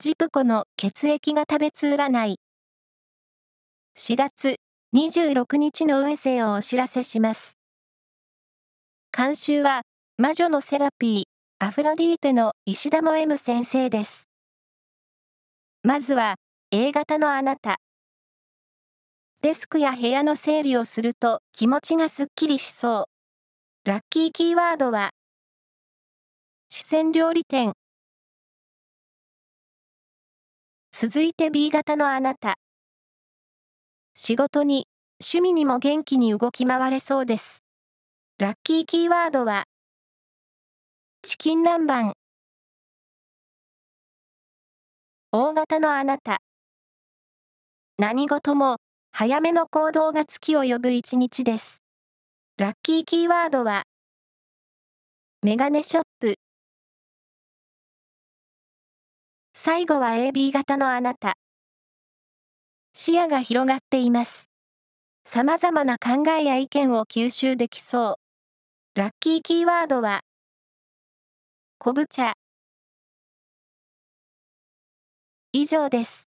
ジプコの血液が食べつ占い。4月26日の運勢をお知らせします。監修は、魔女のセラピー、アフロディーテの石田も M 先生です。まずは、A 型のあなた。デスクや部屋の整理をすると気持ちがすっきりしそう。ラッキーキーワードは、四川料理店。続いて B 型のあなた。仕事に、趣味にも元気に動き回れそうです。ラッキーキーワードは、チキン南蛮。大型のあなた。何事も、早めの行動が月を呼ぶ一日です。ラッキーキーワードは、メガネショップ。最後は AB 型のあなた。視野が広がっています。様々な考えや意見を吸収できそう。ラッキーキーワードは、昆布茶。以上です。